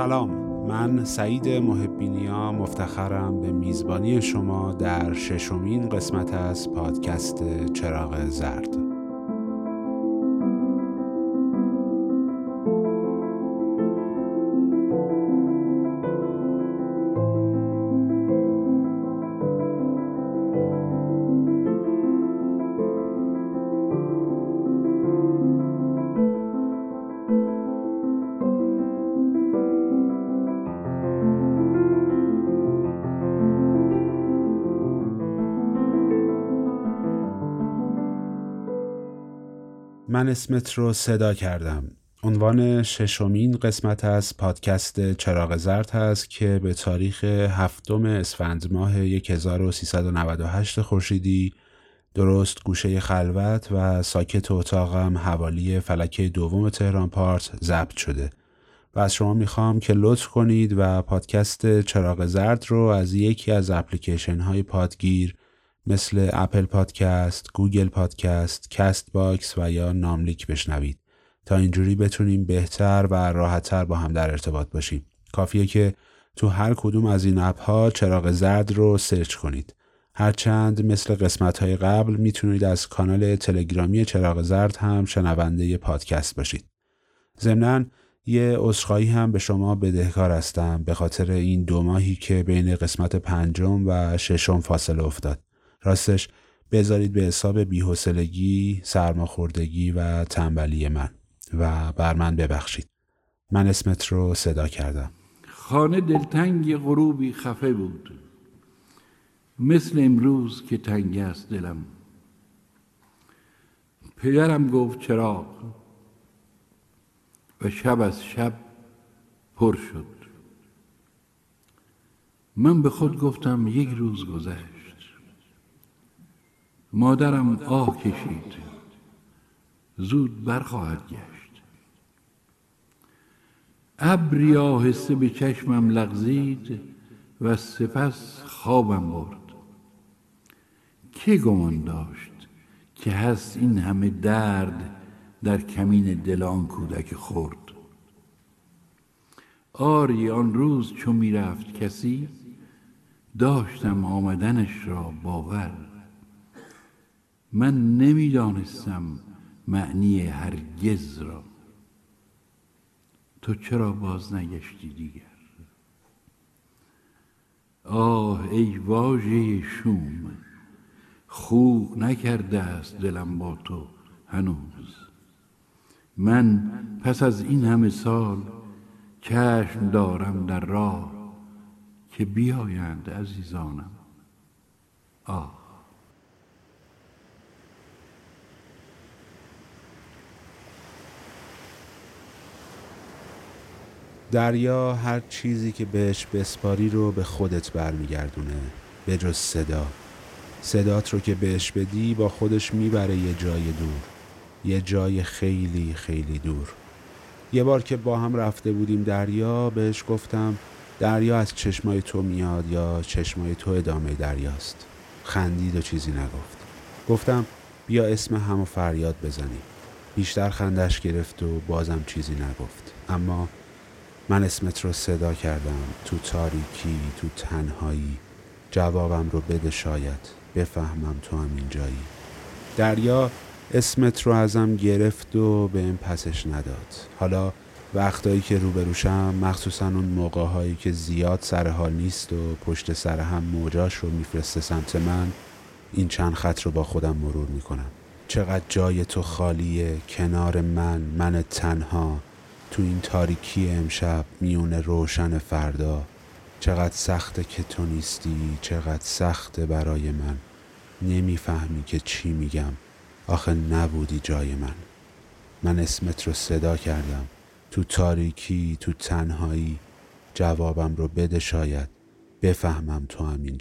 سلام. من سعید محبینیا مفتخرم به میزبانی شما در ششمین قسمت از پادکست چراغ زرد. من اسمت رو صدا کردم. عنوان ششمین قسمت از پادکست چراغ زرد هست که به تاریخ هفتم اسفند ماه 1398 خورشیدی درست گوشه خلوت و ساکت اتاقم حوالی فلکه دوم تهران پارت ضبط شده. و از شما می‌خوام که لطف کنید و پادکست چراغ زرد رو از یکی از اپلیکیشن های پادگیر مثل اپل پادکست، گوگل پادکست، کست باکس و یا ناملیک بشنوید تا اینجوری بتونیم بهتر و راحتتر با هم در ارتباط باشیم. کافیه که تو هر کدوم از این app ها چراغ زرد رو search کنید. هرچند مثل قسمت های قبل می‌تونید از کانال تلگرامی چراغ زرد هم شنونده پادکست باشید. ضمناً یه عذرخواهی هم به شما بدهکار هستم به خاطر این دو ماهی که بین قسمت پنجم و ششم فاصله افتاد. راستش بذارید به حساب بیحسلگی، سرماخوردگی و تنبلی من و بر من ببخشید. من اسمت رو صدا کردم. خانه دلتنگ غروبی خفه بود. مثل امروز که تنگ است دلم. پدرم گفت چراغ و شب از شب پر شد. من به خود گفتم یک روز گذشت. مادرم آه کشید. زود برخواهد گشت. ابری آهسته به چشمم لغزید و سپس خوابم برد. که گمان داشت که هست این همه درد در کمین دل آن کودک خورد آری آن روز چو می‌رفت کسی داشتم آمدنش را باور. من نمی‌دانستم معنی هرگز را. تو چرا باز نگشتی دیگر؟ آه ای واژه شوم خو نکرده است دلم با تو هنوز. من پس از این همه سال چشم دارم در راه که بیایند عزیزانم. آه. دریا هر چیزی که بهش بسپاری رو به خودت برمیگردونه به جز صدا. صدات رو که بهش بدی با خودش می‌بره یه جای دور. یه جای خیلی خیلی دور. یه بار که با هم رفته بودیم دریا بهش گفتم دریا از چشمای تو میاد یا چشمای تو ادامه دریاست؟ خندید و چیزی نگفت. گفتم بیا اسم همو فریاد بزنیم. بیشتر خندش گرفت و بازم چیزی نگفت. اما من اسمت رو صدا کردم. تو تاریکی تو تنهایی. جوابم رو بده شاید. بفهمم تو هم اینجایی. دریا اسمت رو ازم گرفت و به این پسش نداد. حالا وقتایی که روبروشم مخصوصا اون موقع هایی که زیاد سر حال نیست و پشت سر هم موجاش رو میفرسته سمت من این چند خط رو با خودم مرور می‌کنم. چقدر جای تو خالیه کنار من من تنها. تو این تاریکی امشب میون روشن فردا. چقدر سخته که تو نیستی چقدر سخته برای من. نمی‌فهمی که چی میگم. آخه نبودی جای من. من اسمت رو صدا کردم. تو تاریکی تو تنهایی. جوابم رو بده شاید. بفهمم تو هم این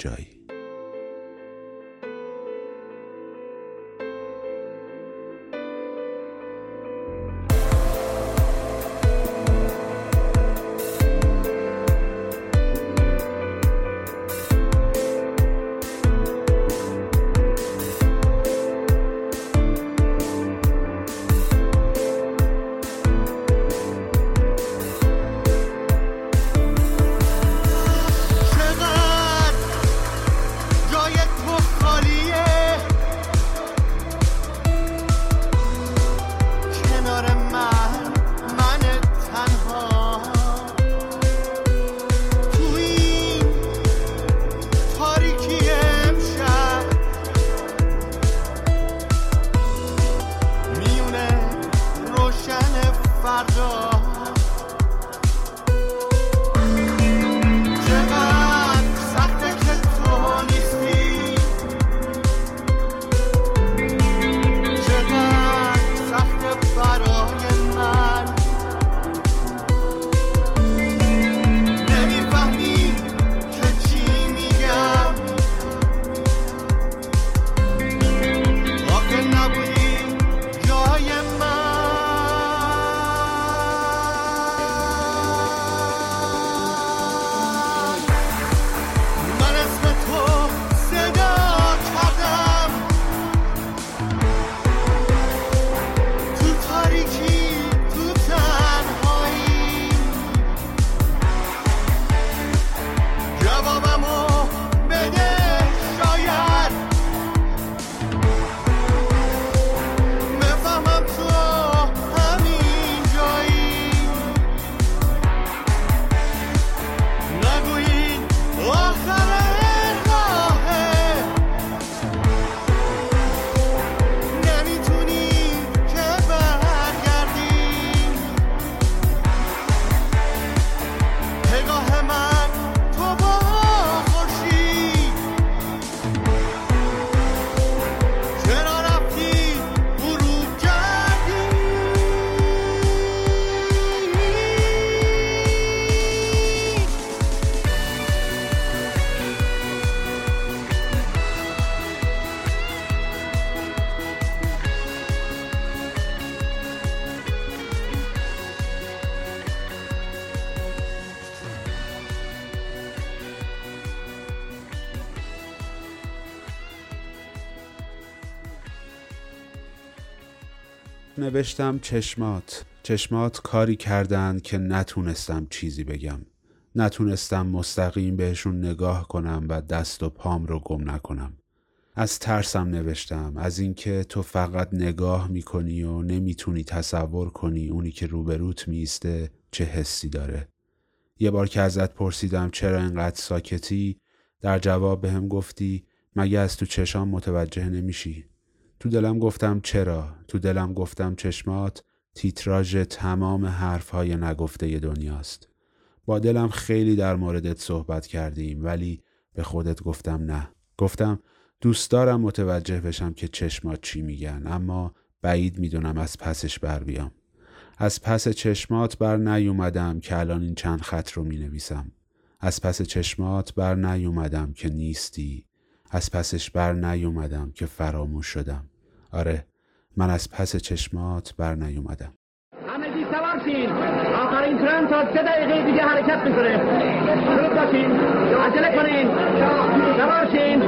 نوشتم چشمات. چشمات کاری کردند که نتونستم چیزی بگم. نتونستم مستقیم بهشون نگاه کنم و دست و پام رو گم نکنم. از ترسم نوشتم از اینکه تو فقط نگاه می‌کنی و نمی‌تونی تصور کنی اونی که روبروت میسته چه حسی داره. یه بار که ازت پرسیدم چرا انقدر ساکتی در جواب بهم گفتی مگه از تو چشام متوجه نمیشی؟ تو دلم گفتم چرا تو دلم گفتم چشمات تیتراژ تمام حرفهای نگفته دنیاست با دلم خیلی در موردت صحبت کردیم ولی به خودت گفتم نه گفتم دوست دارم متوجه بشم که چشمات چی میگن اما بعید می‌دونم از پسش بر بیام از پس چشمات بر نیومدم که الان این چند خط رو می نویسم. از پس چشمات بر نیومدم که نیستی. از پسش بر نیومدم که فراموش شدم. آره من از پس چشمات بر نیومدم. همگی سوار شین آخرین ترن تا سه دقیقه دیگه حرکت می‌کنه. زود باشین. عجله کنین. سوار شین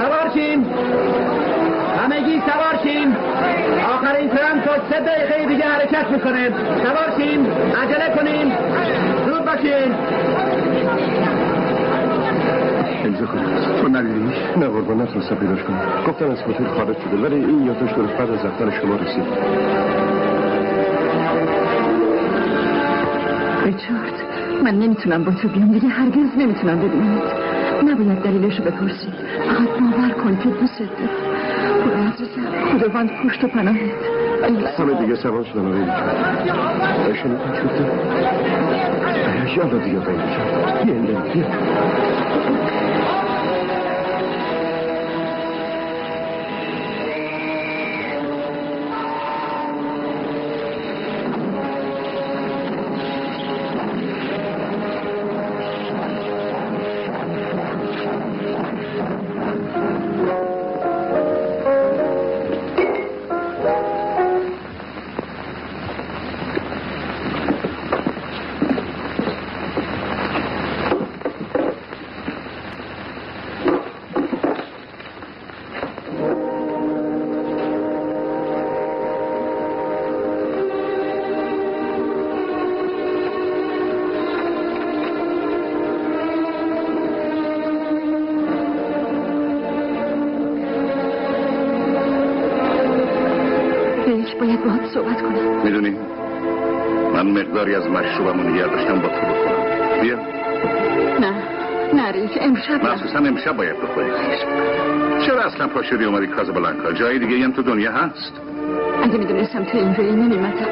سوار شین همگی سوار شین آخرین ترن تا سه دقیقه دیگه حرکت می‌کنه. سوار شین عجله کنین. زود باشین. امضا کنید تو ندیدیش؟ نه قربان نتونستم پیداش کنم. گفتم از هتل خارج شده ولی این یادداشت درست بعد از رفتن شما رسید. ریچارد من نمی‌تونم با تو بیام. دیگه هرگز نمی‌تونم ببینمت نباید دلیلشو بپرسی. فقط باور کن که دوست دارم. خداوند پشت و پناهت. همه دیگه سوار شدن آره ریچارد شنیدن شده یالا بیا این بیا باید باهات صحبت کنم می‌دونی؟ من مقداری از مشروبمو نگه داشتم با تو بخورم. بیا. نه. ریچ امشب. مخصوصا امشب باید بخوری. چرا اصلا پا شدی اومدی کازابلانکا جای دیگه هم تو دنیا هست؟ اگه می‌دونستم تو اینجایی نمیمدم.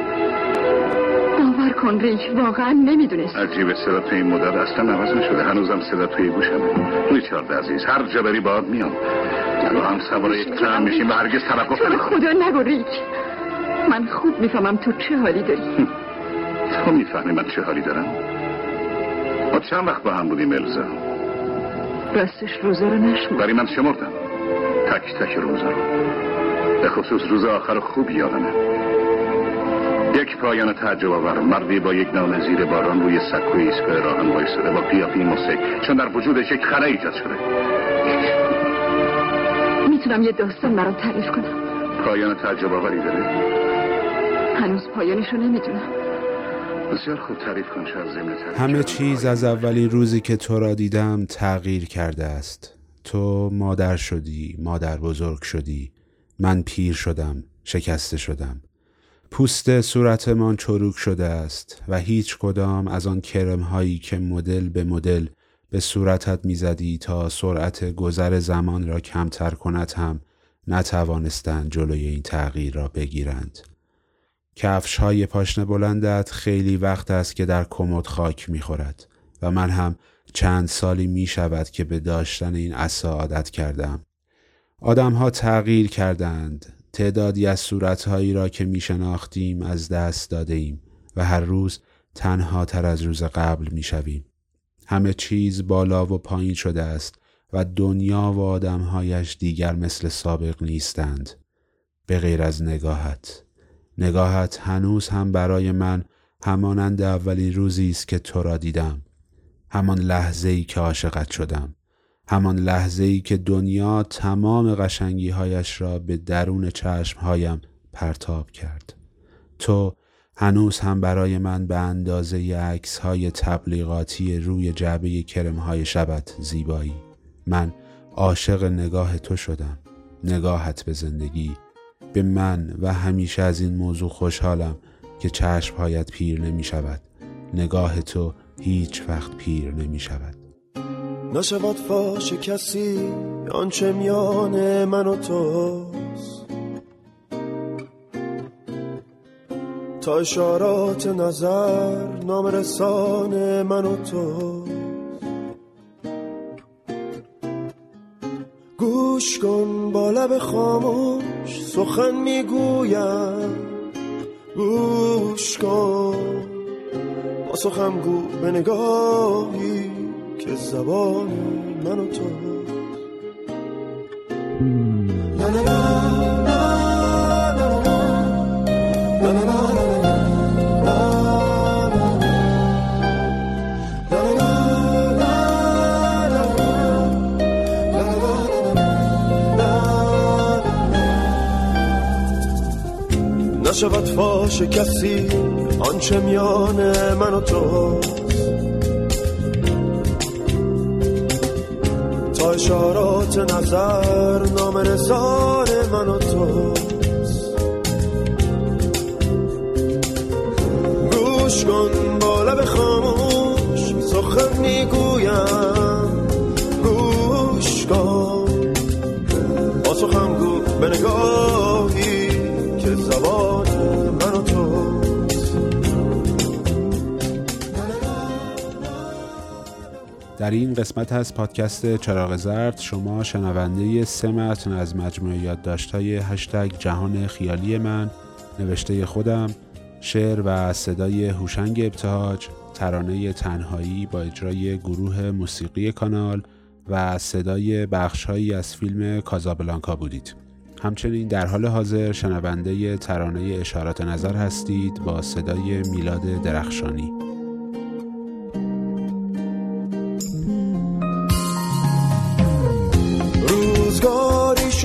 باور کن ریچ واقعا نمی‌دونستم. عجیبه صدا تو این مدت. اصلا عوض نشده. هنوزم صدا توی گوشمه. ریچارد عزیز هر جا بری باد میام. با هم سوار یک ترم میشیم و هرگز توقف خدا نگو ریچ من خوب می‌فهمم تو چه حالی داری. تو می‌فهمی من چه حالی دارم؟ ما چند وقت با هم بودیم الزا راستش روزا رو نشمر ولی من شمردم. تک تک روزا رو. به خصوص روز آخر خوب یادمه. یک پایان تعجب آور. مردی با یک نامه زیر باران روی سکوی ایستگاه راهن وایساده با قیافی موسیقی چون در وجودش یک خلا ایجاد شده. می‌تونم یه داستان برام تعریف کنم. پایان تعجب آوری داره؟ هنوز پایانش رو نمی‌دونم. بسیار خوب تعریف کن تعریف همه چیز از اولین روزی که تو را دیدم تغییر کرده است. تو مادر شدی مادر بزرگ شدی. من پیر شدم شکسته شدم. پوست صورتمان چروک شده است و هیچ کدام از آن کرم هایی که مدل به مدل به صورتت می‌زدی تا سرعت گذر زمان را کمتر کند هم نتوانستند جلوی این تغییر را بگیرند. کفش های پاشنه بلندت خیلی وقت است که در کمد خاک می‌خورد و من هم چند سالی می شود که به داشتن این عصا عادت کردم. آدم ها تغییر کردند. تعدادی از صورتهایی را که می شناختیم از دست داده ایم و هر روز تنها تر از روز قبل می شویم. همه چیز بالا و پایین شده است و دنیا و آدمهایش دیگر مثل سابق نیستند. به غیر از نگاهت. نگاهت هنوز هم برای من همانند اولین روزی است که تو را دیدم. همان لحظه ای که عاشقت شدم. همان لحظه ای که دنیا تمام قشنگی هایش را به درون چشم هایم پرتاب کرد تو هنوز هم برای من به اندازه عکس های تبلیغاتی روی جعبه کرم های شبت زیبایی من عاشق نگاه تو شدم نگاهت به زندگی به من و همیشه از این موضوع خوشحالم که چشمهایت پیر نمی شود. نگاه تو هیچ وقت پیر نمی شود. نشود فاش کسی آنچه میان من و توست. تا اشارات نظر نام رسان من و تو گوش کن با لب خاموش. سخن می‌گویم گوش کن. با سخم گو به نگاهی که زبان من و تو. نشود فاش کسی آنچه میان من و تو. تا اشارات نظر نام رسان من و تو. گوش کن با لب خاموش سخن می‌گویم. گوش کن. با سخن گو به نگاهی در این قسمت از پادکست چراغ زرد شما شنونده سه متن از مجموعه یادداشت‌های هشتگ جهان خیالی من نوشته خودم شعر و صدای هوشنگ ابتهاج ترانه تنهایی با اجرای گروه موسیقی کانال و صدای بخشهایی از فیلم کازابلانکا بودید. همچنین در حال حاضر شنونده ترانه اشارات نظر هستید با صدای میلاد درخشانی.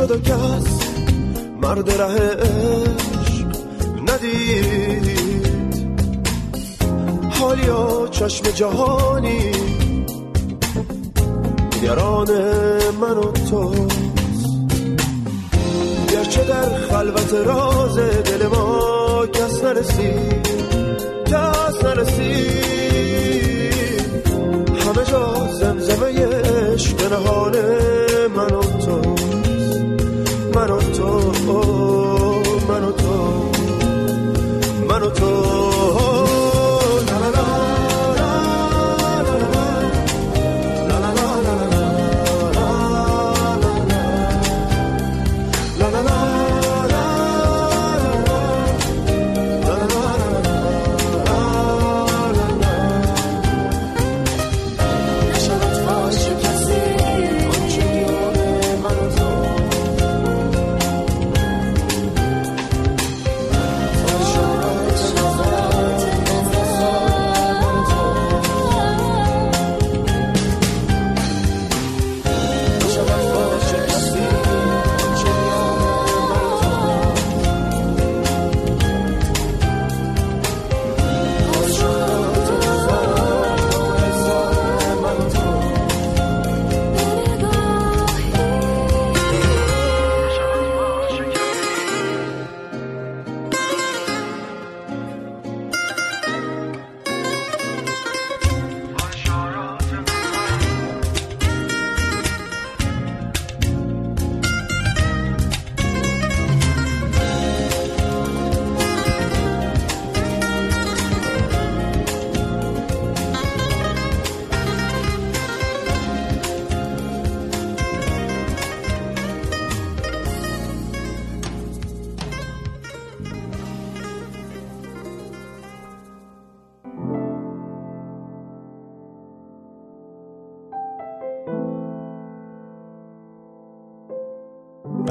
شد و کس مرد ره عشق ندید. حالیا چشم جهانی نگران من و تو گرچه در خلوت راز دل ما کس نرسید کس نرسید. همه جا زمزمه عشق نهان من و تو من و تو.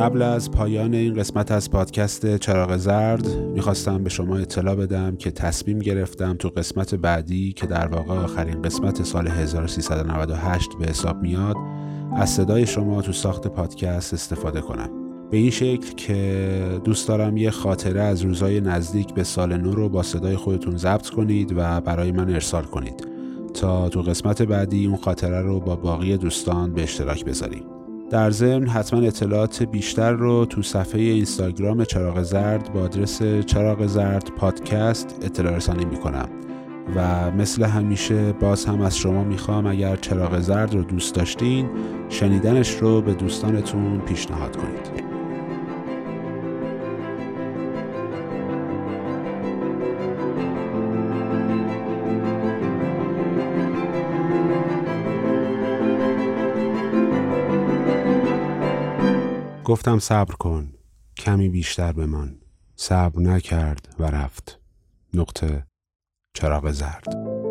قبل از پایان این قسمت از پادکست چراغ زرد می‌خواستم به شما اطلاع بدم که تصمیم گرفتم تو قسمت بعدی که در واقع آخرین قسمت سال 1398 به حساب میاد از صدای شما تو ساخت پادکست استفاده کنم. به این شکل که دوست دارم یه خاطره از روزای نزدیک به سال نو رو با صدای خودتون ضبط کنید و برای من ارسال کنید. تا تو قسمت بعدی اون خاطره رو با باقی دوستان به اشتراک بذاریم. در ضمن حتما اطلاعات بیشتر رو تو صفحه اینستاگرام چراغ زرد با آدرس چراغ زرد پادکست اطلاع رسانی می‌کنم. و مثل همیشه باز هم از شما می‌خوام اگر چراغ زرد رو دوست داشتین شنیدنش رو به دوستانتون پیشنهاد کنید. گفتم صبر کن کمی بیشتر بمان. صبر نکرد و رفت. نقطه چراغ زرد.